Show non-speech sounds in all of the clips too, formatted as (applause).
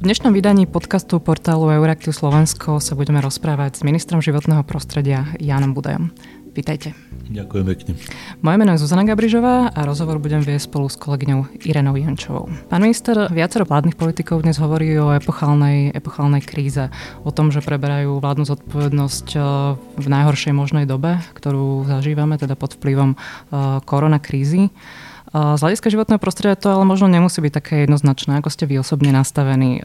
V dnešnom vydaní podcastu portálu Euraktiv Slovensko sa budeme rozprávať s ministrom životného prostredia Jánom Budajom. Vítajte. Ďakujem pekne. Moje meno je Zuzana Gabrižová a rozhovor budem viesť spolu s kolegyňou Irenou Jančovou. Pán minister, viacero vládnych politikov dnes hovorí o epochálnej, epochálnej kríze, o tom, že preberajú vládnu zodpovednosť e, v najhoršej možnej dobe, ktorú zažívame, teda pod vplyvom e, koronakrízy. Z hľadiska životného prostredia to ale možno nemusí byť také jednoznačné, ako ste vy osobne nastavení.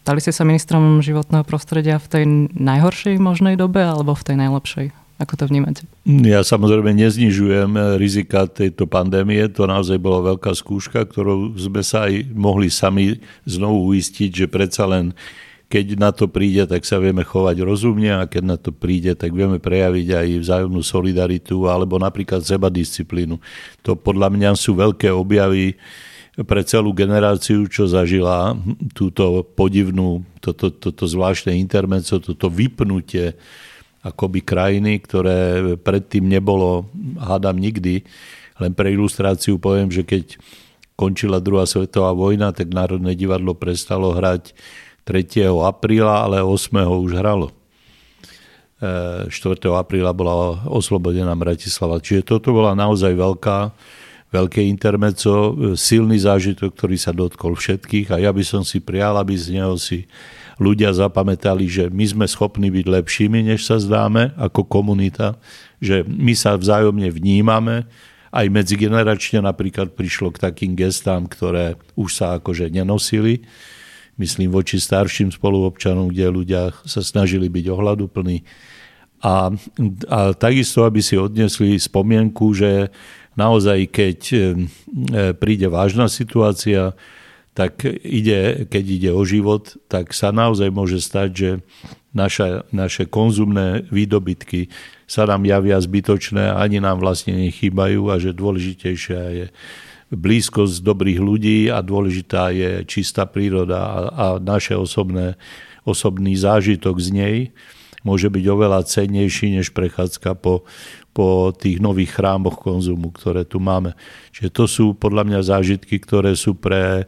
Stali ste sa ministrom životného prostredia v tej najhoršej možnej dobe alebo v tej najlepšej? Ako to vnímate? Ja samozrejme neznižujem rizika tejto pandémie. To naozaj bola veľká skúška, ktorou sme sa aj mohli sami znovu uistiť, že predsa len keď na to príde, tak sa vieme chovať rozumne a keď na to príde, tak vieme prejaviť aj vzájomnú solidaritu alebo napríklad seba disciplínu. To podľa mňa sú veľké objavy pre celú generáciu, čo zažila túto podivnú, toto, toto zvláštne intermeco, toto vypnutie akoby krajiny, ktoré predtým nebolo, hádam nikdy. Len pre ilustráciu poviem, že keď končila druhá svetová vojna, tak Národné divadlo prestalo hrať 3. apríla, ale 8. už hralo. 4. E, apríla bola oslobodená Bratislava. Čiže toto bola naozaj veľká, veľké intermeco, silný zážitok, ktorý sa dotkol všetkých a ja by som si prijal, aby z neho si ľudia zapamätali, že my sme schopní byť lepšími, než sa zdáme ako komunita, že my sa vzájomne vnímame, aj medzigeneračne napríklad prišlo k takým gestám, ktoré už sa akože nenosili myslím voči starším spoluobčanom, kde ľudia sa snažili byť ohľaduplní. A, a takisto, aby si odnesli spomienku, že naozaj, keď e, príde vážna situácia, tak ide, keď ide o život, tak sa naozaj môže stať, že naša, naše konzumné výdobytky sa nám javia zbytočné, ani nám vlastne nechýbajú a že dôležitejšia je blízkosť dobrých ľudí a dôležitá je čistá príroda a, a naše osobné, osobný zážitok z nej môže byť oveľa cennejší než prechádzka po, po tých nových chrámoch konzumu, ktoré tu máme. Čiže to sú podľa mňa zážitky, ktoré sú pre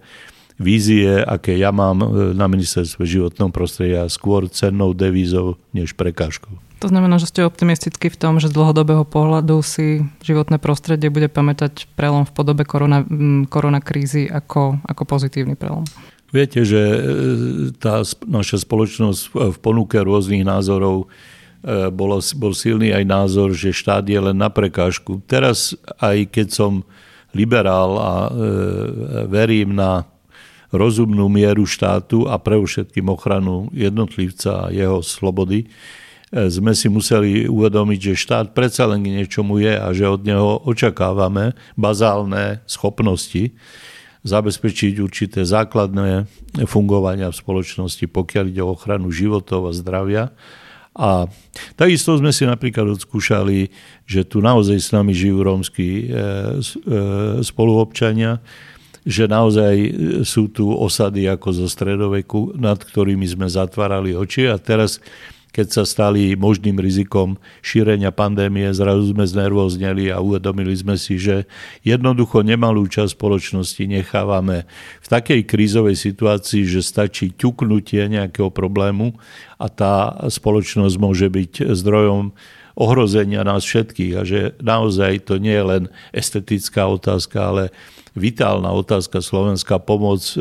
vízie, aké ja mám na ministerstve životného prostredia, skôr cennou devízou než prekážkou. To znamená, že ste optimistickí v tom, že z dlhodobého pohľadu si životné prostredie bude pamätať prelom v podobe korona, koronakrízy ako, ako pozitívny prelom. Viete, že e, tá naša spoločnosť v ponuke rôznych názorov e, bol, bol silný aj názor, že štát je len na prekážku. Teraz, aj keď som liberál a e, verím na rozumnú mieru štátu a pre všetkým ochranu jednotlivca a jeho slobody, sme si museli uvedomiť, že štát predsa len k niečomu je a že od neho očakávame bazálne schopnosti zabezpečiť určité základné fungovania v spoločnosti, pokiaľ ide o ochranu životov a zdravia. A takisto sme si napríklad odskúšali, že tu naozaj s nami žijú rómsky e, e, spoluobčania, že naozaj sú tu osady ako zo stredoveku, nad ktorými sme zatvárali oči a teraz keď sa stali možným rizikom šírenia pandémie, zrazu sme znervozneli a uvedomili sme si, že jednoducho nemalú časť spoločnosti nechávame v takej krízovej situácii, že stačí ťuknutie nejakého problému a tá spoločnosť môže byť zdrojom ohrozenia nás všetkých. A že naozaj to nie je len estetická otázka, ale vitálna otázka Slovenska pomoc e,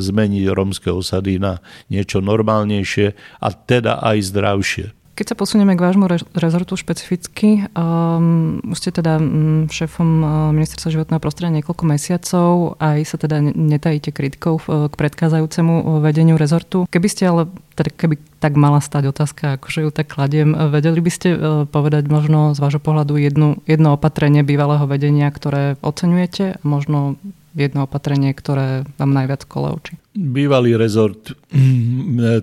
zmeniť romské osady na niečo normálnejšie a teda aj zdravšie. Keď sa posunieme k vášmu rezortu špecificky, um, už ste teda um, šéfom uh, ministerstva životného prostredia niekoľko mesiacov, aj sa teda netajíte kritikou uh, k predchádzajúcemu uh, vedeniu rezortu. Keby ste ale, teda keby tak mala stať otázka, akože ju tak kladiem, vedeli by ste povedať možno z vášho pohľadu jednu, jedno opatrenie bývalého vedenia, ktoré oceňujete, možno jedno opatrenie, ktoré vám najviac kole oči? Bývalý rezort,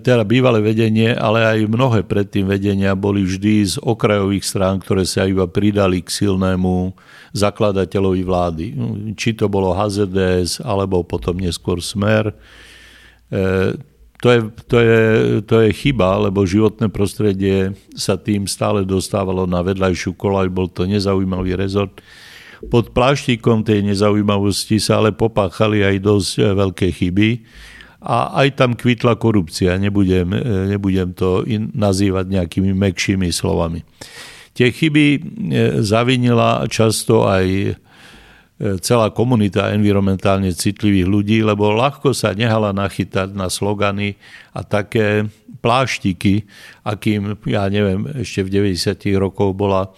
teda bývalé vedenie, ale aj mnohé predtým vedenia boli vždy z okrajových strán, ktoré sa iba pridali k silnému zakladateľovi vlády. Či to bolo HZDS, alebo potom neskôr Smer. E, to je, to, je, to je chyba, lebo životné prostredie sa tým stále dostávalo na vedľajšiu kolaj, bol to nezaujímavý rezort pod pláštikom tej nezaujímavosti sa ale popáchali aj dosť e, veľké chyby a aj tam kvitla korupcia, nebudem, nebudem to nazývať nejakými mekšími slovami. Tie chyby zavinila často aj celá komunita environmentálne citlivých ľudí, lebo ľahko sa nehala nachytať na slogany a také pláštiky, akým, ja neviem, ešte v 90. rokoch bola e,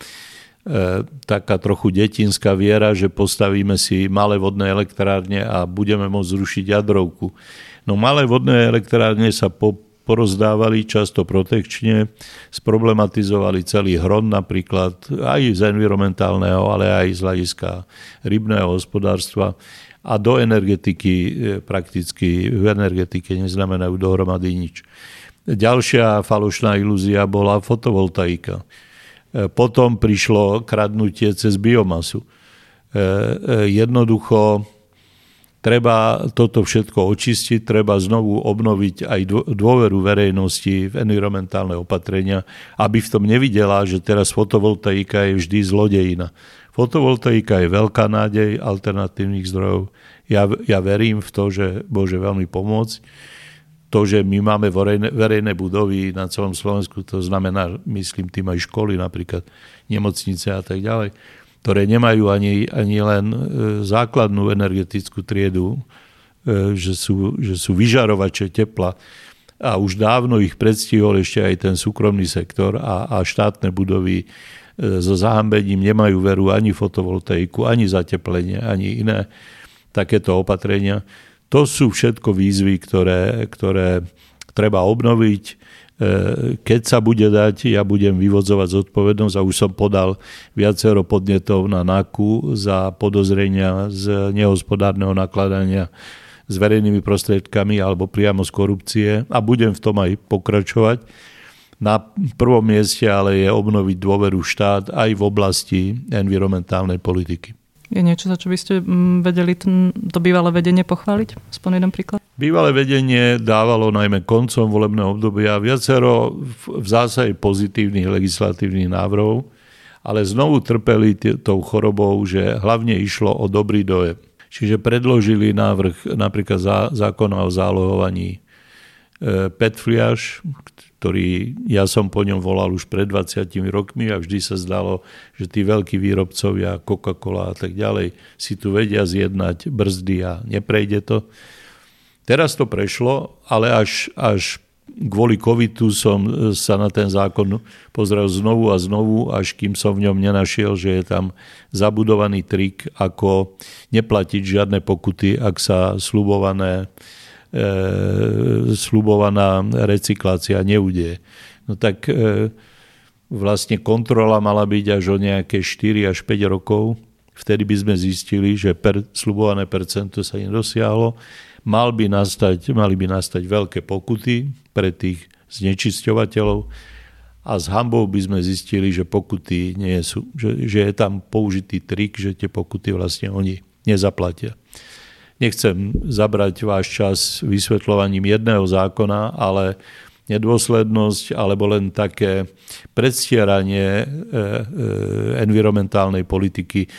taká trochu detinská viera, že postavíme si malé vodné elektrárne a budeme môcť zrušiť jadrovku. No malé vodné elektrárne sa po, porozdávali často protekčne, sproblematizovali celý hron napríklad aj z environmentálneho, ale aj z hľadiska rybného hospodárstva a do energetiky e, prakticky v energetike neznamenajú dohromady nič. Ďalšia falošná ilúzia bola fotovoltaika. E, potom prišlo kradnutie cez biomasu. E, e, jednoducho treba toto všetko očistiť, treba znovu obnoviť aj dôveru verejnosti v environmentálne opatrenia, aby v tom nevidela, že teraz fotovoltaika je vždy zlodejina. Fotovoltaika je veľká nádej alternatívnych zdrojov. Ja, ja verím v to, že môže veľmi pomôcť to, že my máme verejné, verejné budovy na celom Slovensku, to znamená, myslím tým aj školy napríklad, nemocnice a tak ďalej, ktoré nemajú ani, ani len e, základnú energetickú triedu, e, že sú, že sú vyžarovače tepla a už dávno ich predstihol ešte aj ten súkromný sektor a, a štátne budovy e, so zahambením nemajú veru ani fotovoltaiku, ani zateplenie, ani iné takéto opatrenia. To sú všetko výzvy, ktoré, ktoré treba obnoviť. E, keď sa bude dať, ja budem vyvodzovať zodpovednosť a už som podal viacero podnetov na NAKU za podozrenia z nehospodárneho nakladania s verejnými prostriedkami alebo priamo z korupcie a budem v tom aj pokračovať. Na prvom mieste ale je obnoviť dôveru štát aj v oblasti environmentálnej politiky. Je niečo, za čo by ste mm, vedeli to bývalé vedenie pochváliť? Aspoň jeden príklad. Bývalé vedenie dávalo najmä koncom volebného obdobia viacero v zásade pozitívnych legislatívnych návrhov, ale znovu trpeli t- tou chorobou, že hlavne išlo o dobrý dojem. Čiže predložili návrh napríklad zá, zákona o zálohovaní e, Petfliaž, ktorý ja som po ňom volal už pred 20 rokmi a vždy sa zdalo, že tí veľkí výrobcovia, Coca-Cola a tak ďalej si tu vedia zjednať brzdy a neprejde to. Teraz to prešlo, ale až, až kvôli covidu som sa na ten zákon pozrel znovu a znovu, až kým som v ňom nenašiel, že je tam zabudovaný trik, ako neplatiť žiadne pokuty, ak sa slubované e, slubovaná recyklácia neudeje. No tak e, vlastne kontrola mala byť až o nejaké 4 až 5 rokov. Vtedy by sme zistili, že per, slubované percento sa nedosiahlo. Mal by nastať, mali by nastať veľké pokuty pre tých znečisťovateľov a s hambou by sme zistili, že pokuty nie sú, že, že je tam použitý trik, že tie pokuty vlastne oni nezaplatia. Nechcem zabrať váš čas vysvetľovaním jedného zákona, ale nedôslednosť alebo len také predstieranie e, e, environmentálnej politiky.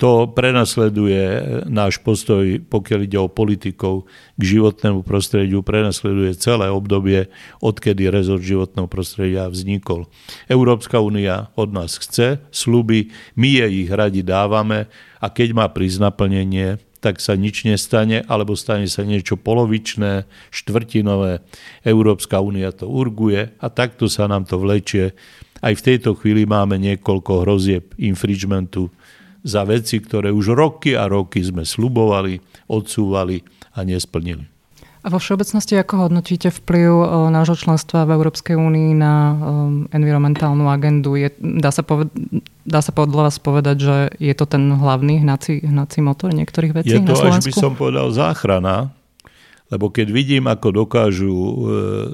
To prenasleduje náš postoj, pokiaľ ide o politikov k životnému prostrediu, prenasleduje celé obdobie, odkedy rezort životného prostredia vznikol. Európska únia od nás chce sluby, my jej ich radi dávame a keď má prísť naplnenie, tak sa nič nestane, alebo stane sa niečo polovičné, štvrtinové. Európska únia to urguje a takto sa nám to vlečie. Aj v tejto chvíli máme niekoľko hrozieb infringementu za veci, ktoré už roky a roky sme slubovali, odsúvali a nesplnili. A vo všeobecnosti ako hodnotíte vplyv nášho členstva v Európskej únii na environmentálnu agendu? Je, dá, sa poved, dá sa podľa vás povedať, že je to ten hlavný hnací, hnací motor niektorých vecí je to, na Slovensku? až by som povedal, záchrana, lebo keď vidím, ako dokážu e,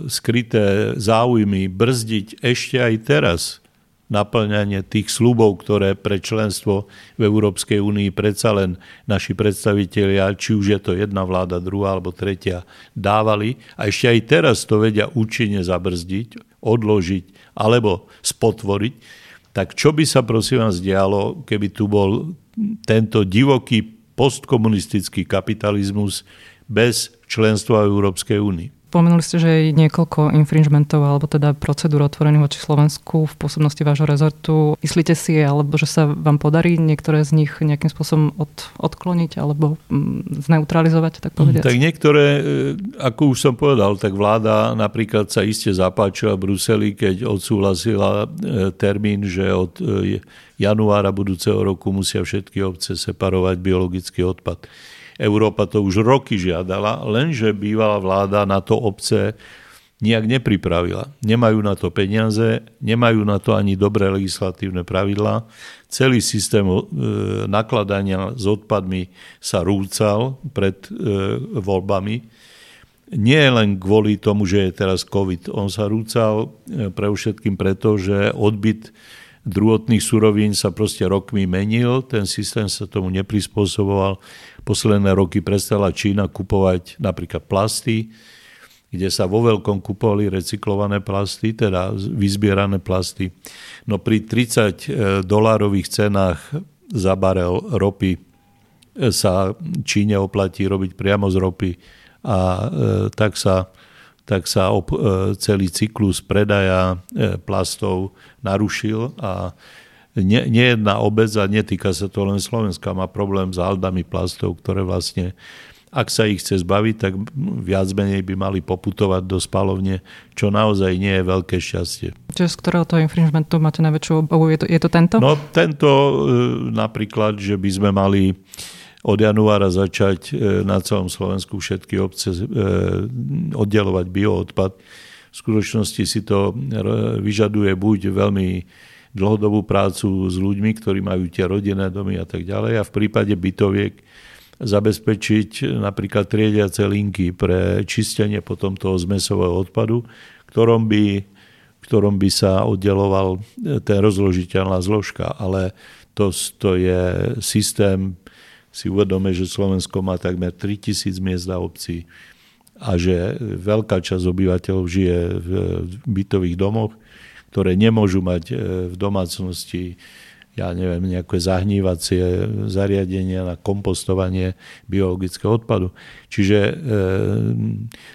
skryté záujmy brzdiť ešte aj teraz naplňanie tých slubov, ktoré pre členstvo v Európskej únii predsa len naši predstavitelia, či už je to jedna vláda, druhá alebo tretia, dávali. A ešte aj teraz to vedia účinne zabrzdiť, odložiť alebo spotvoriť. Tak čo by sa prosím vás dialo, keby tu bol tento divoký postkomunistický kapitalizmus bez členstva Európskej únii. Spomenuli ste, že je niekoľko infringementov alebo teda procedúr otvorených voči Slovensku v pôsobnosti vášho rezortu. Myslíte si, alebo že sa vám podarí niektoré z nich nejakým spôsobom od, odkloniť alebo mm, zneutralizovať, tak povedať? Tak niektoré, e, ako už som povedal, tak vláda napríklad sa iste zapáčila v Bruseli, keď odsúhlasila e, termín, že od e, januára budúceho roku musia všetky obce separovať biologický odpad. Európa to už roky žiadala, lenže bývalá vláda na to obce nijak nepripravila. Nemajú na to peniaze, nemajú na to ani dobré legislatívne pravidlá. Celý systém e, nakladania s odpadmi sa rúcal pred e, voľbami. Nie len kvôli tomu, že je teraz COVID. On sa rúcal e, pre všetkým preto, že odbyt druhotných surovín sa proste rokmi menil, ten systém sa tomu neprispôsoboval. Posledné roky prestala Čína kupovať napríklad plasty, kde sa vo veľkom kupovali recyklované plasty, teda vyzbierané plasty. No pri 30 e, dolárových cenách za barel ropy e, sa Číne oplatí robiť priamo z ropy a e, tak sa tak sa op- e, celý cyklus predaja e, plastov narušil a nie, nie jedna obec, a netýka sa to len Slovenska, má problém s aldami plastov, ktoré vlastne, ak sa ich chce zbaviť, tak viac menej by mali poputovať do spalovne, čo naozaj nie je veľké šťastie. Čiže z ktorého toho infringementu máte najväčšiu obavu? Je to, je to tento? No tento e, napríklad, že by sme mali od januára začať e, na celom Slovensku všetky obce e, oddelovať bioodpad. V skutočnosti si to vyžaduje buď veľmi dlhodobú prácu s ľuďmi, ktorí majú tie rodinné domy a tak ďalej a v prípade bytoviek zabezpečiť napríklad triediace linky pre čistenie potom toho zmesového odpadu, ktorom by, ktorom by sa oddeloval ten rozložiteľná zložka. Ale to, to je systém si uvedome, že Slovensko má takmer 3000 miest na obci a že veľká časť obyvateľov žije v bytových domoch, ktoré nemôžu mať e, v domácnosti ja neviem, nejaké zahnívacie zariadenia na kompostovanie biologického odpadu. Čiže e,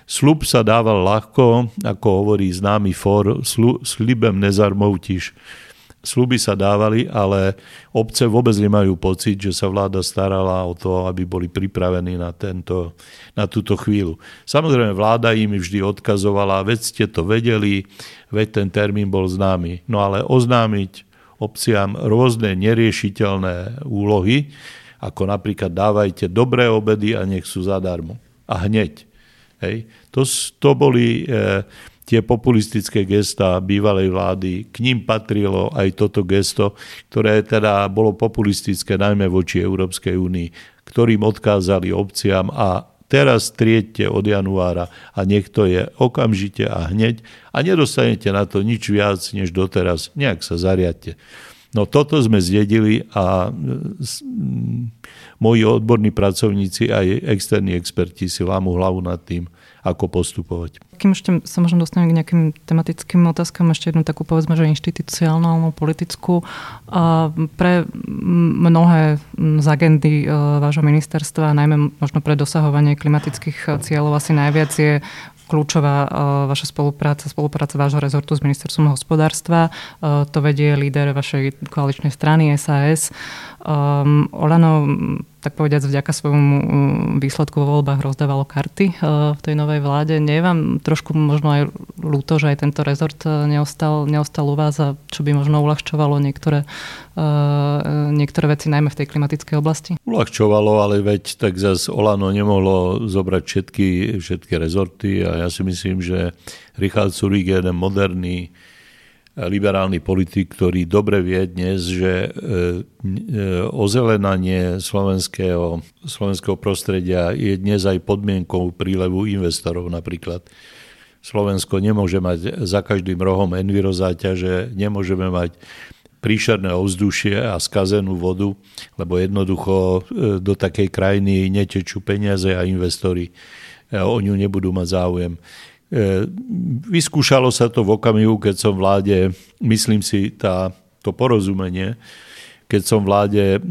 slub sa dával ľahko, ako hovorí známy for, slibem nezarmoutíš Sluby sa dávali, ale obce vôbec nemajú pocit, že sa vláda starala o to, aby boli pripravení na, tento, na túto chvíľu. Samozrejme, vláda im vždy odkazovala, veď ste to vedeli, veď ten termín bol známy. No ale oznámiť obciam rôzne neriešiteľné úlohy, ako napríklad dávajte dobré obedy a nech sú zadarmo. A hneď. Hej. To, to boli... E, tie populistické gesta bývalej vlády. K ním patrilo aj toto gesto, ktoré teda bolo populistické najmä voči Európskej únii, ktorým odkázali obciam a teraz triedte od januára a nech to je okamžite a hneď a nedostanete na to nič viac než doteraz. Nejak sa zariadte. No toto sme zdedili a moji odborní pracovníci aj externí experti si lámu hlavu nad tým, ako postupovať. Kým ešte sa možno dostaneme k nejakým tematickým otázkam, ešte jednu takú povedzme, že inštitucionálnu, politickú. Pre mnohé z agendy e, vášho ministerstva, najmä možno pre dosahovanie klimatických cieľov asi najviac je kľúčová uh, vaša spolupráca, spolupráca vášho rezortu s ministerstvom hospodárstva. To vedie líder vašej koaličnej strany SAS. Um, Olano tak povediať, vďaka svojmu mm, výsledku vo voľbách rozdávalo karty eh, v tej novej vláde. Nie je vám trošku možno aj ľúto, že aj tento rezort eh, neostal, neostal u vás a čo by možno uľahčovalo niektoré, eh, niektoré veci, najmä v tej klimatickej oblasti? Uľahčovalo, ale veď tak zase Olano nemohlo zobrať všetky, všetky rezorty a ja si myslím, že Richard Surík je jeden moderný liberálny politik, ktorý dobre vie dnes, že e, e, ozelenanie slovenského, slovenského prostredia je dnes aj podmienkou prílevu investorov napríklad. Slovensko nemôže mať za každým rohom envirozáťaže, nemôžeme mať príšerné ovzdušie a skazenú vodu, lebo jednoducho e, do takej krajiny netečú peniaze a investori o ňu nebudú mať záujem. E, vyskúšalo sa to v okamihu, keď som vláde, myslím si, tá, to porozumenie, keď som vláde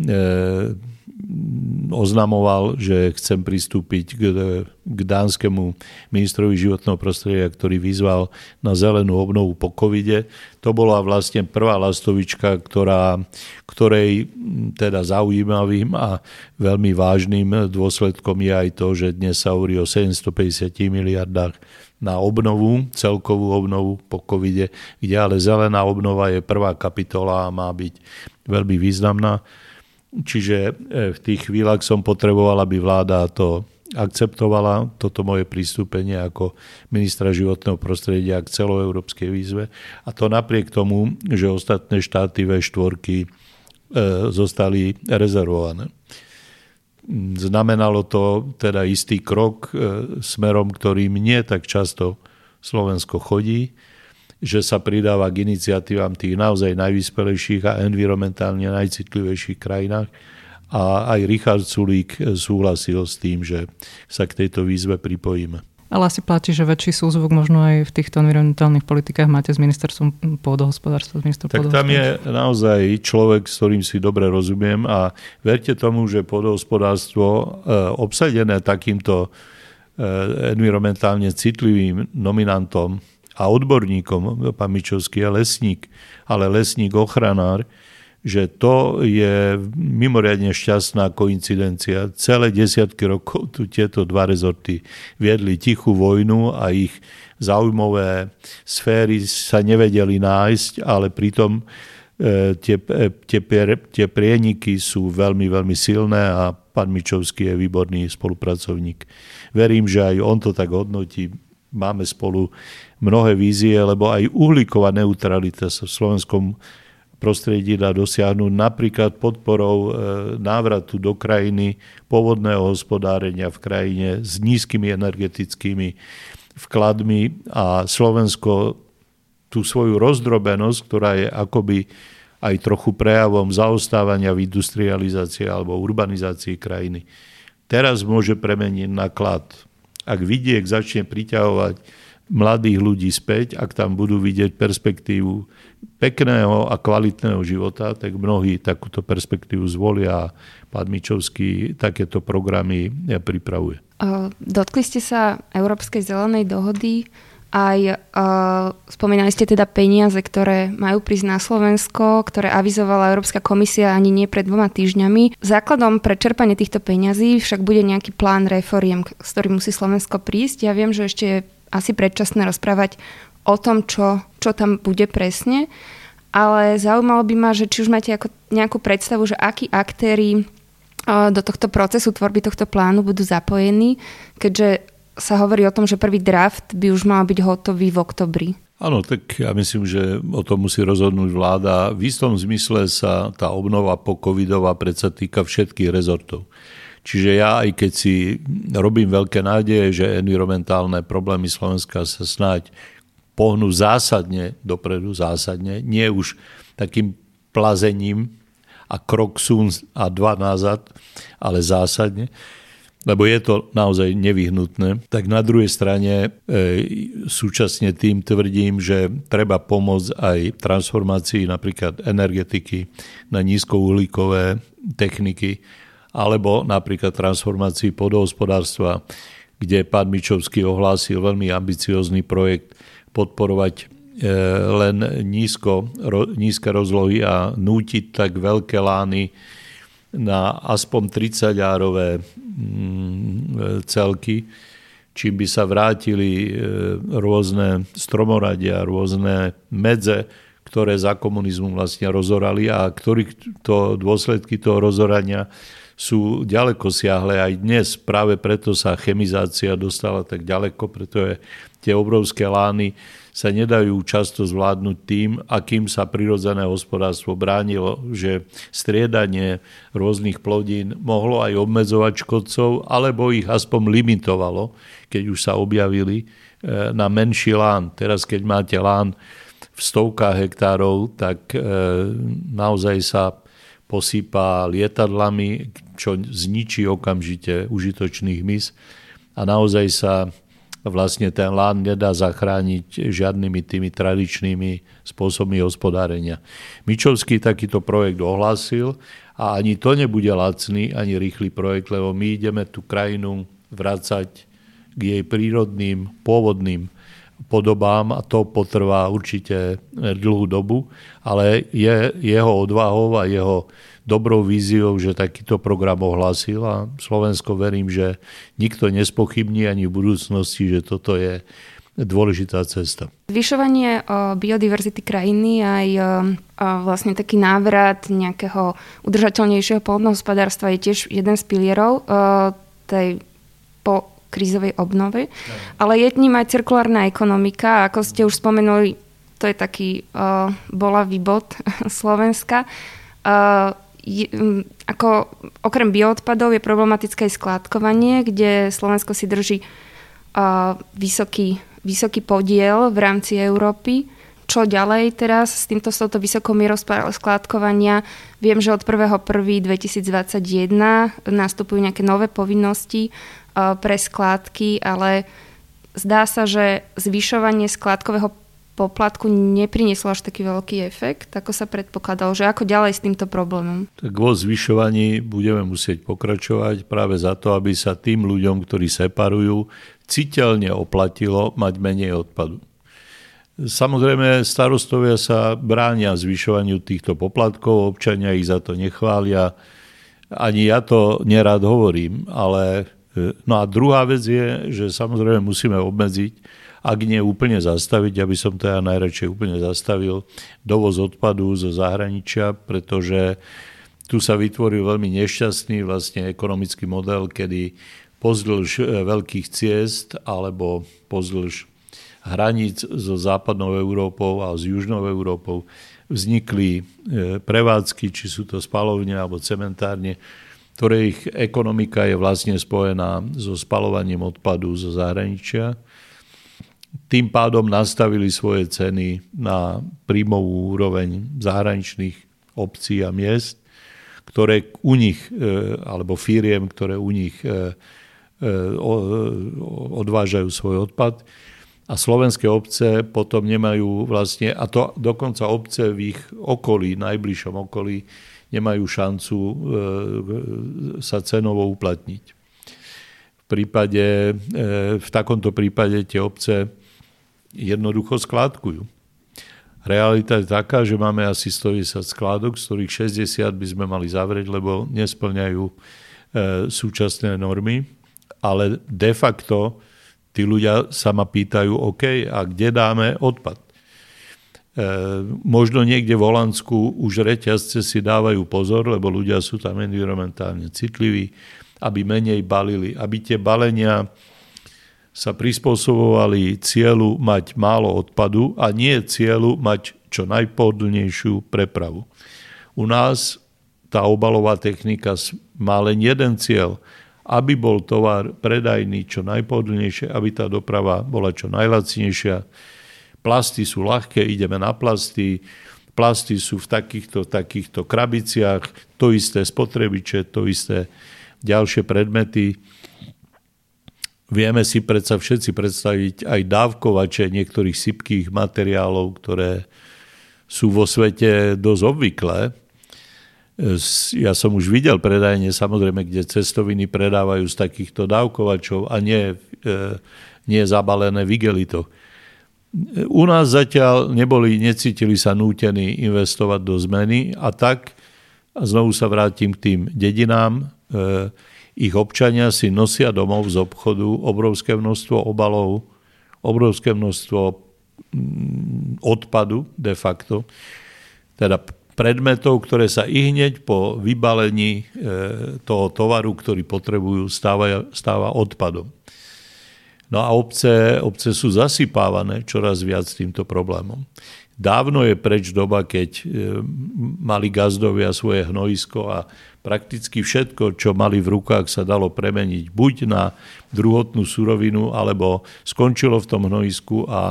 oznamoval, že chcem pristúpiť k, k dánskemu ministrovi životného prostredia, ktorý vyzval na zelenú obnovu po covide. To bola vlastne prvá lastovička, ktorá, ktorej teda zaujímavým a veľmi vážnym dôsledkom je aj to, že dnes sa hovorí o 750 miliardách na obnovu, celkovú obnovu po covide, kde ale zelená obnova je prvá kapitola a má byť veľmi významná. Čiže e, v tých chvíľach som potreboval, aby vláda to akceptovala, toto moje prístupenie ako ministra životného prostredia k celoeurópskej výzve. A to napriek tomu, že ostatné štáty V4 e, zostali rezervované. Znamenalo to teda istý krok e, smerom, ktorým nie tak často Slovensko chodí, že sa pridáva k iniciatívam tých naozaj najvyspelejších a environmentálne najcitlivejších krajinách. A aj Richard Sulík súhlasil s tým, že sa k tejto výzve pripojíme. Ale asi platí, že väčší súzvuk možno aj v týchto environmentálnych politikách máte s ministerstvom pôdohospodárstva. S tak tam je naozaj človek, s ktorým si dobre rozumiem a verte tomu, že pôdohospodárstvo e, obsadené takýmto e, environmentálne citlivým nominantom a odborníkom, pán Mičovský je lesník, ale lesník ochranár, že to je mimoriadne šťastná koincidencia. Celé desiatky rokov tu tieto dva rezorty viedli tichú vojnu a ich zaujímavé sféry sa nevedeli nájsť, ale pritom e, tie, e, tie, tie prieniky sú veľmi, veľmi silné a pán Mičovský je výborný spolupracovník. Verím, že aj on to tak hodnotí. Máme spolu mnohé vízie, lebo aj uhlíková neutralita sa v slovenskom prostredí dá dosiahnuť napríklad podporou e, návratu do krajiny pôvodného hospodárenia v krajine s nízkymi energetickými vkladmi a Slovensko tú svoju rozdrobenosť, ktorá je akoby aj trochu prejavom zaostávania v industrializácii alebo urbanizácii krajiny. Teraz môže premeniť na klad. Ak vidiek začne priťahovať mladých ľudí späť, ak tam budú vidieť perspektívu pekného a kvalitného života, tak mnohí takúto perspektívu zvolia a pán Mičovský takéto programy pripravuje. Dotkli ste sa Európskej zelenej dohody, aj uh, spomínali ste teda peniaze, ktoré majú prísť na Slovensko, ktoré avizovala Európska komisia ani nie pred dvoma týždňami. Základom pre čerpanie týchto peňazí však bude nejaký plán reforiem, s ktorým musí Slovensko prísť. Ja viem, že ešte asi predčasné rozprávať o tom, čo, čo tam bude presne, ale zaujímalo by ma, že či už máte ako nejakú predstavu, že akí aktéry do tohto procesu tvorby tohto plánu budú zapojení, keďže sa hovorí o tom, že prvý draft by už mal byť hotový v oktobri. Áno, tak ja myslím, že o tom musí rozhodnúť vláda. V istom zmysle sa tá obnova po covidová predsa týka všetkých rezortov. Čiže ja, aj keď si robím veľké nádeje, že environmentálne problémy Slovenska sa snáď pohnú zásadne dopredu, zásadne, nie už takým plazením a krok sú a dva nazad, ale zásadne, lebo je to naozaj nevyhnutné, tak na druhej strane e, súčasne tým tvrdím, že treba pomôcť aj transformácii napríklad energetiky na nízkouhlíkové techniky, alebo napríklad transformácii podhospodárstva, kde pán Mičovský ohlásil veľmi ambiciózny projekt podporovať e, len nízko, nízke rozlohy a nútiť tak veľké lány na aspoň 30-árové mm, celky, čím by sa vrátili e, rôzne stromoradia, rôzne medze, ktoré za komunizmu vlastne rozorali a ktorých to, dôsledky toho rozorania sú ďaleko siahle aj dnes. Práve preto sa chemizácia dostala tak ďaleko, pretože tie obrovské lány sa nedajú často zvládnuť tým, akým sa prirodzené hospodárstvo bránilo, že striedanie rôznych plodín mohlo aj obmedzovať škodcov, alebo ich aspoň limitovalo, keď už sa objavili e, na menší lán. Teraz, keď máte lán v stovkách hektárov, tak e, naozaj sa posýpa lietadlami, čo zničí okamžite užitočných hmyz a naozaj sa vlastne ten lán nedá zachrániť žiadnymi tými tradičnými spôsobmi hospodárenia. Mičovský takýto projekt ohlásil a ani to nebude lacný, ani rýchly projekt, lebo my ideme tú krajinu vrácať k jej prírodným, pôvodným podobám a to potrvá určite dlhú dobu, ale je jeho odvahou a jeho dobrou víziou, že takýto program ohlásil a Slovensko verím, že nikto nespochybní ani v budúcnosti, že toto je dôležitá cesta. Zvyšovanie biodiverzity krajiny aj vlastne taký návrat nejakého udržateľnejšieho polnohospodárstva je tiež jeden z pilierov tej po krízovej obnovy. Ale je aj cirkulárna ekonomika. Ako ste už spomenuli, to je taký uh, bolavý bod (laughs) Slovenska. Uh, je, ako okrem bioodpadov je problematické aj skládkovanie, kde Slovensko si drží uh, vysoký, vysoký podiel v rámci Európy. Čo ďalej teraz s týmto s touto vysokou mierou skládkovania? Viem, že od 1.1.2021 nastupujú nejaké nové povinnosti pre skládky, ale zdá sa, že zvyšovanie skládkového poplatku neprinieslo až taký veľký efekt, ako sa predpokladalo, že ako ďalej s týmto problémom? Tak vo zvyšovaní budeme musieť pokračovať práve za to, aby sa tým ľuďom, ktorí separujú, citeľne oplatilo mať menej odpadu. Samozrejme, starostovia sa bránia zvyšovaniu týchto poplatkov, občania ich za to nechvália. Ani ja to nerád hovorím, ale E, no a druhá vec je, že samozrejme musíme obmedziť, ak nie úplne zastaviť, aby som to ja najradšej úplne zastavil, dovoz odpadu zo zahraničia, pretože tu sa vytvoril veľmi nešťastný vlastne ekonomický model, kedy pozdĺž e, veľkých ciest alebo pozdĺž hraníc so západnou Európou a s južnou Európou vznikli e, prevádzky, či sú to spalovne alebo cementárne, ktorých ekonomika je vlastne spojená so spalovaním odpadu zo zahraničia. Tým pádom nastavili svoje ceny na príjmovú úroveň zahraničných obcí a miest, ktoré u nich, e, alebo firiem, ktoré u nich e, e, odvážajú svoj odpad. A slovenské obce potom nemajú vlastne, a to dokonca obce v ich okolí, najbližšom okolí, nemajú šancu sa cenovo uplatniť. V, prípade, v takomto prípade tie obce jednoducho skládkujú. Realita je taká, že máme asi 110 skládok, z ktorých 60 by sme mali zavrieť, lebo nesplňajú e, súčasné normy, ale de facto tí ľudia sa ma pýtajú, OK, a kde dáme odpad? E, možno niekde v Holandsku už reťazce si dávajú pozor, lebo ľudia sú tam environmentálne citliví, aby menej balili, aby tie balenia sa prispôsobovali cieľu mať málo odpadu a nie cieľu mať čo najpohodlnejšiu prepravu. U nás tá obalová technika má len jeden cieľ, aby bol tovar predajný čo najpohodlnejšie, aby tá doprava bola čo najlacnejšia, Plasty sú ľahké, ideme na plasty. Plasty sú v takýchto, takýchto krabiciach, to isté spotrebiče, to isté ďalšie predmety. Vieme si predsa všetci predstaviť aj dávkovače niektorých sypkých materiálov, ktoré sú vo svete dosť obvyklé. Ja som už videl predajne, samozrejme, kde cestoviny predávajú z takýchto dávkovačov a nie, e, nie zabalené v igelitoch. U nás zatiaľ neboli, necítili sa nútení investovať do zmeny a tak, a znovu sa vrátim k tým dedinám, e, ich občania si nosia domov z obchodu obrovské množstvo obalov, obrovské množstvo mm, odpadu de facto, teda predmetov, ktoré sa i hneď po vybalení e, toho tovaru, ktorý potrebujú, stáva, stáva odpadom. No a obce, obce sú zasypávané čoraz viac týmto problémom. Dávno je preč doba, keď e, mali gazdovia svoje hnojisko a prakticky všetko, čo mali v rukách, sa dalo premeniť buď na druhotnú surovinu, alebo skončilo v tom hnojisku a, a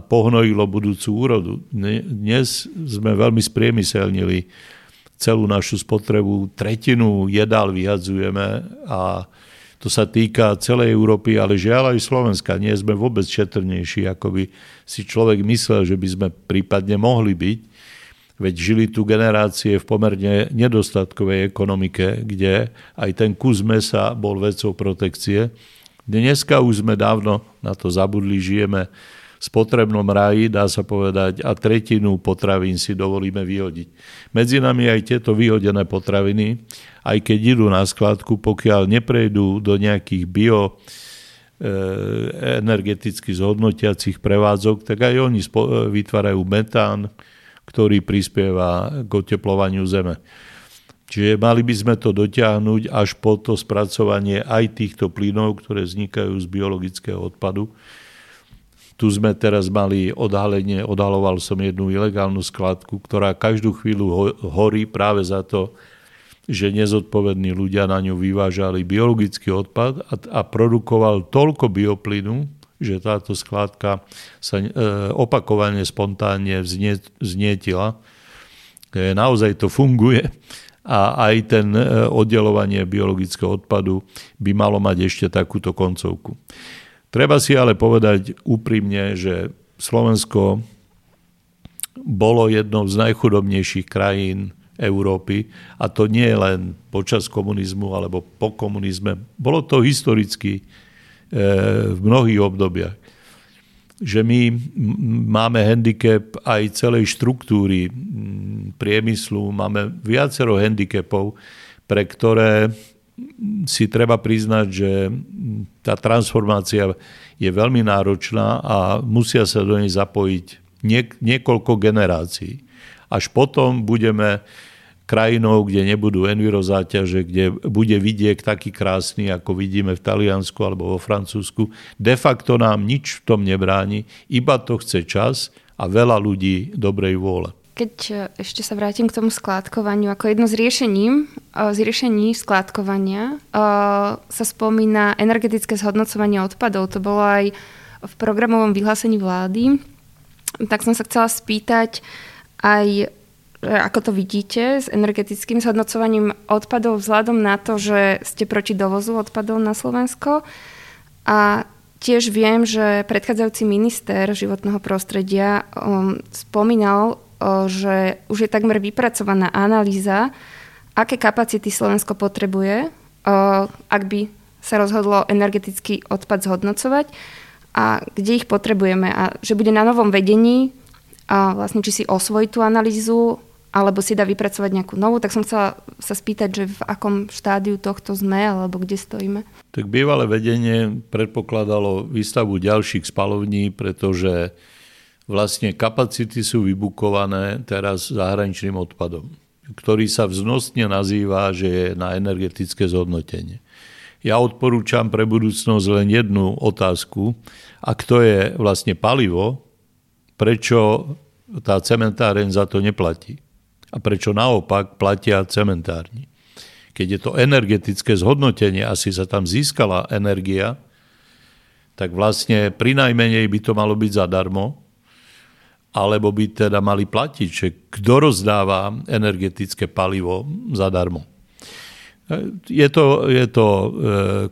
pohnojilo budúcu úrodu. Dnes sme veľmi spriemyselnili celú našu spotrebu, tretinu jedál vyhadzujeme a To sa týka celej Európy, ale žiaľ aj Slovenska. Nie sme vôbec šetrnejší, ako by si človek myslel, že by sme prípadne mohli byť. Veď žili tu generácie v pomerne nedostatkovej ekonomike, kde aj ten kus mesa bol vecou protekcie. Dneska už sme dávno na to zabudli, žijeme spotrebnom raji, dá sa povedať, a tretinu potravín si dovolíme vyhodiť. Medzi nami aj tieto vyhodené potraviny, aj keď idú na skladku, pokiaľ neprejdú do nejakých bio e, energeticky zhodnotiacich prevádzok, tak aj oni vytvárajú metán, ktorý prispieva k oteplovaniu Zeme. Čiže mali by sme to dotiahnuť až po to spracovanie aj týchto plynov, ktoré vznikajú z biologického odpadu. Tu sme teraz mali odhalenie, odhaloval som jednu ilegálnu skladku, ktorá každú chvíľu horí práve za to, že nezodpovední ľudia na ňu vyvážali biologický odpad a, a produkoval toľko bioplynu, že táto skladka sa e, opakovane, spontánne vznie, vznietila. E, naozaj to funguje a aj ten e, oddelovanie biologického odpadu by malo mať ešte takúto koncovku. Treba si ale povedať úprimne, že Slovensko bolo jednou z najchudobnejších krajín Európy a to nie len počas komunizmu alebo po komunizme. Bolo to historicky e, v mnohých obdobiach. Že my máme handicap aj celej štruktúry priemyslu, máme viacero handicapov, pre ktoré si treba priznať, že tá transformácia je veľmi náročná a musia sa do nej zapojiť niekoľko generácií. Až potom budeme krajinou, kde nebudú envirozáťaže, kde bude vidiek taký krásny, ako vidíme v Taliansku alebo vo Francúzsku. De facto nám nič v tom nebráni, iba to chce čas a veľa ľudí dobrej vôle. Keď e, ešte sa vrátim k tomu skládkovaniu, ako jedno z riešení, e, z riešení skládkovania e, sa spomína energetické zhodnocovanie odpadov. To bolo aj v programovom vyhlásení vlády. Tak som sa chcela spýtať aj, ako to vidíte s energetickým zhodnocovaním odpadov vzhľadom na to, že ste proti dovozu odpadov na Slovensko. A tiež viem, že predchádzajúci minister životného prostredia um, spomínal že už je takmer vypracovaná analýza, aké kapacity Slovensko potrebuje, ak by sa rozhodlo energetický odpad zhodnocovať a kde ich potrebujeme a že bude na novom vedení a vlastne či si osvojí tú analýzu alebo si dá vypracovať nejakú novú, tak som chcela sa spýtať, že v akom štádiu tohto sme alebo kde stojíme. Tak bývalé vedenie predpokladalo výstavu ďalších spalovní, pretože vlastne kapacity sú vybukované teraz zahraničným odpadom, ktorý sa vznosne nazýva, že je na energetické zhodnotenie. Ja odporúčam pre budúcnosť len jednu otázku, a to je vlastne palivo, prečo tá cementáreň za to neplatí. A prečo naopak platia cementárni. Keď je to energetické zhodnotenie, asi sa tam získala energia, tak vlastne pri najmenej by to malo byť zadarmo, alebo by teda mali platiť, že kto rozdáva energetické palivo zadarmo. Je to, je to e,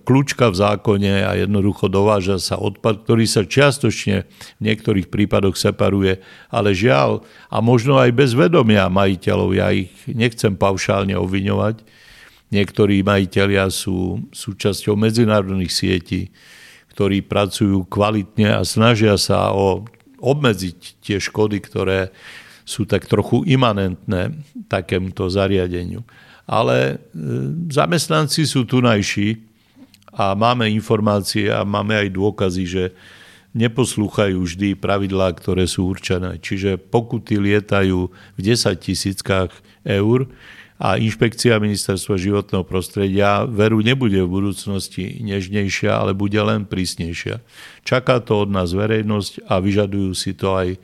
kľúčka v zákone a jednoducho dováža sa odpad, ktorý sa čiastočne v niektorých prípadoch separuje, ale žiaľ, a možno aj bez vedomia majiteľov, ja ich nechcem paušálne obviňovať, niektorí majiteľia sú súčasťou medzinárodných sietí, ktorí pracujú kvalitne a snažia sa o obmedziť tie škody, ktoré sú tak trochu imanentné takémuto zariadeniu. Ale e, zamestnanci sú tunajší a máme informácie a máme aj dôkazy, že neposlúchajú vždy pravidlá, ktoré sú určené. Čiže pokuty lietajú v 10 tisíckach eur a inšpekcia ministerstva životného prostredia veru nebude v budúcnosti nežnejšia, ale bude len prísnejšia. Čaká to od nás verejnosť a vyžadujú si to aj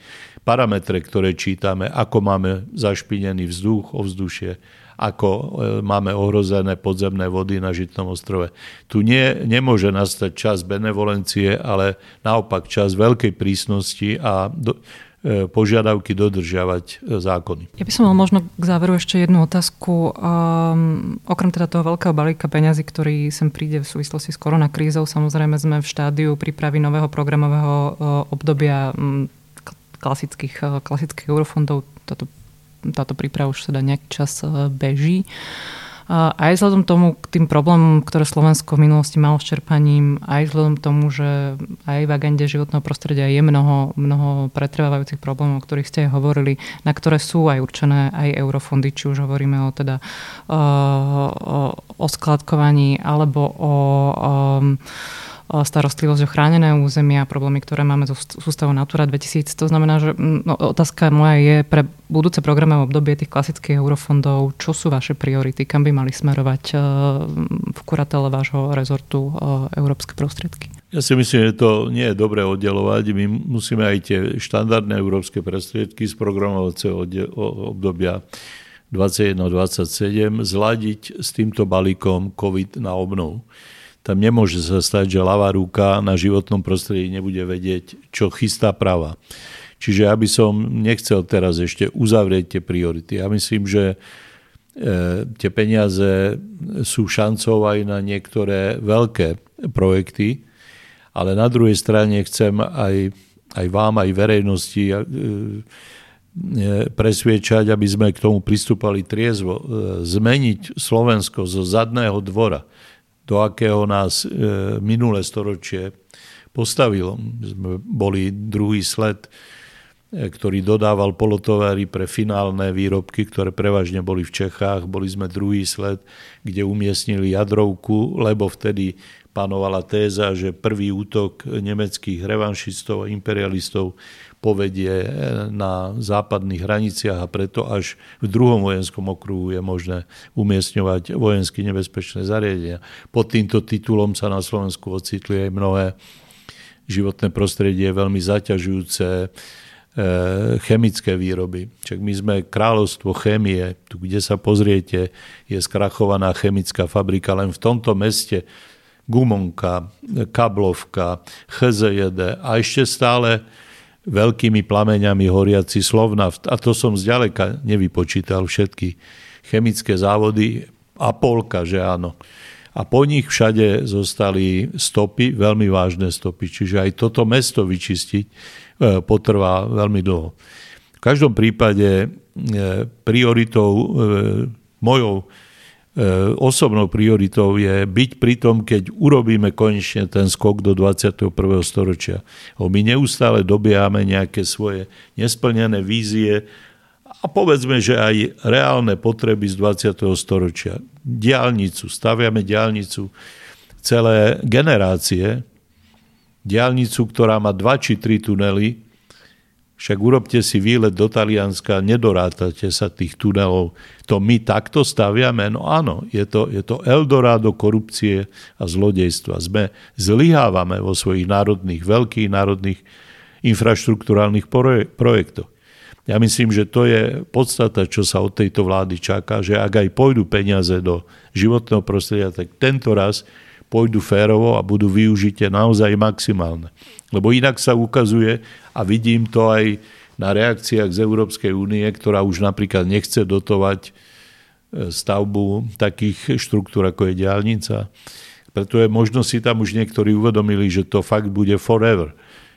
parametre, ktoré čítame, ako máme zašpinený vzduch, ovzdušie, ako e, máme ohrozené podzemné vody na Žitnom ostrove. Tu nie, nemôže nastať čas benevolencie, ale naopak čas veľkej prísnosti a do, požiadavky dodržiavať e, zákony. Ja by som mal možno k záveru ešte jednu otázku. Um, okrem teda toho veľkého balíka peňazí, ktorý sem príde v súvislosti s koronakrízou, samozrejme sme v štádiu prípravy nového programového uh, obdobia klasických, klasických eurofondov. Táto, táto príprava už teda nejaký čas beží. Uh, aj vzhľadom tomu, k tým problémom, ktoré Slovensko v minulosti malo s čerpaním, aj vzhľadom tomu, že aj v agende životného prostredia je mnoho, mnoho pretrvávajúcich problémov, o ktorých ste aj hovorili, na ktoré sú aj určené aj eurofondy, či už hovoríme o teda o, o skladkovaní alebo o, o starostlivosť o chránené územia, problémy, ktoré máme so sústavou Natura 2000. To znamená, že mm, no, otázka moja je pre budúce programy obdobie tých klasických eurofondov, čo sú vaše priority, kam by mali smerovať e, v kuratele vášho rezortu e, európske prostriedky? Ja si myslím, že to nie je dobré oddelovať. My musíme aj tie štandardné európske prostriedky z programovacieho obdobia 21-27 zladiť s týmto balíkom COVID na obnovu tam nemôže sa stať, že ľavá ruka na životnom prostredí nebude vedieť, čo chystá práva. Čiže ja by som nechcel teraz ešte uzavrieť tie priority. Ja myslím, že e, tie peniaze sú šancou aj na niektoré veľké projekty, ale na druhej strane chcem aj, aj vám, aj verejnosti e, e, presviečať, aby sme k tomu pristúpali triezvo. Zmeniť Slovensko zo zadného dvora do akého nás e, minulé storočie postavilo. Sme boli druhý sled, e, ktorý dodával polotovary pre finálne výrobky, ktoré prevažne boli v Čechách. Boli sme druhý sled, kde umiestnili jadrovku, lebo vtedy panovala téza, že prvý útok nemeckých revanšistov a imperialistov povedie na západných hraniciach a preto až v druhom vojenskom okruhu je možné umiestňovať vojensky nebezpečné zariadenia. Pod týmto titulom sa na Slovensku ocitli aj mnohé životné prostredie veľmi zaťažujúce eh, chemické výroby. Čak my sme kráľovstvo chémie, tu kde sa pozriete, je skrachovaná chemická fabrika, len v tomto meste Gumonka, Kablovka, HZJD a ešte stále veľkými plameňami horiaci Slovnaft. A to som zďaleka nevypočítal všetky chemické závody a polka, že áno. A po nich všade zostali stopy, veľmi vážne stopy. Čiže aj toto mesto vyčistiť e, potrvá veľmi dlho. V každom prípade e, prioritou e, mojou osobnou prioritou je byť pri tom, keď urobíme konečne ten skok do 21. storočia. My neustále dobiehame nejaké svoje nesplnené vízie a povedzme, že aj reálne potreby z 20. storočia. Diálnicu, staviame diálnicu celé generácie, diálnicu, ktorá má dva či tri tunely, však urobte si výlet do Talianska, nedorátate sa tých tunelov. To my takto staviame? No áno, je to, je to Eldorado korupcie a zlodejstva. Sme zlyhávame vo svojich národných, veľkých národných infraštruktúrálnych projektoch. Ja myslím, že to je podstata, čo sa od tejto vlády čaká, že ak aj pôjdu peniaze do životného prostredia, tak tento raz pôjdu férovo a budú využite naozaj maximálne. Lebo inak sa ukazuje, a vidím to aj na reakciách z Európskej únie, ktorá už napríklad nechce dotovať e, stavbu takých štruktúr, ako je diálnica. Preto je možno si tam už niektorí uvedomili, že to fakt bude forever.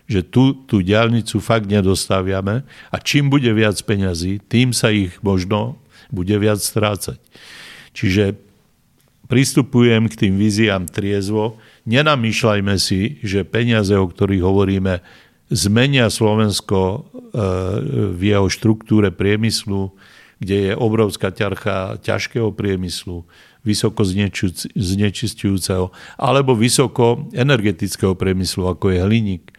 Že tu tú diálnicu fakt nedostaviame a čím bude viac peňazí, tým sa ich možno bude viac strácať. Čiže pristupujem k tým víziám triezvo, nenamýšľajme si, že peniaze, o ktorých hovoríme, zmenia Slovensko e, v jeho štruktúre priemyslu, kde je obrovská ťarcha ťažkého priemyslu, vysoko znečistujúceho, alebo vysoko energetického priemyslu, ako je hliník e,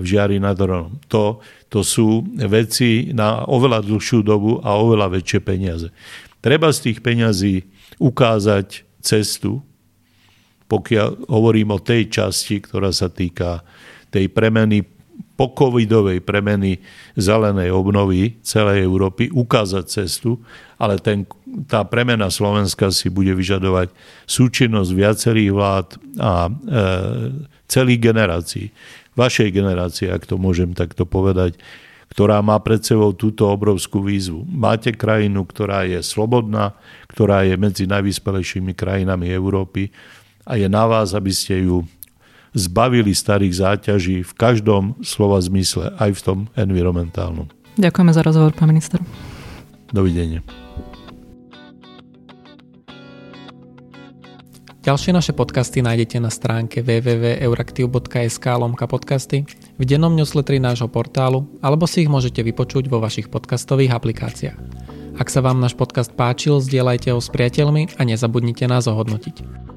v Žiari nad Hronom. To, to sú veci na oveľa dlhšiu dobu a oveľa väčšie peniaze. Treba z tých peňazí ukázať cestu, pokiaľ hovorím o tej časti, ktorá sa týka tej premeny pokovidovej premeny zelenej obnovy celej Európy, ukázať cestu, ale ten, tá premena Slovenska si bude vyžadovať súčinnosť viacerých vlád a e, celých generácií. Vašej generácie, ak to môžem takto povedať, ktorá má pred sebou túto obrovskú výzvu. Máte krajinu, ktorá je slobodná, ktorá je medzi najvyspelejšími krajinami Európy a je na vás, aby ste ju zbavili starých záťaží v každom slova zmysle, aj v tom environmentálnom. Ďakujeme za rozhovor, pán minister. Dovidenia. Ďalšie naše podcasty nájdete na stránke www.euraktiv.sk lomka podcasty, v dennom newsletteri nášho portálu, alebo si ich môžete vypočuť vo vašich podcastových aplikáciách. Ak sa vám náš podcast páčil, zdieľajte ho s priateľmi a nezabudnite nás ohodnotiť.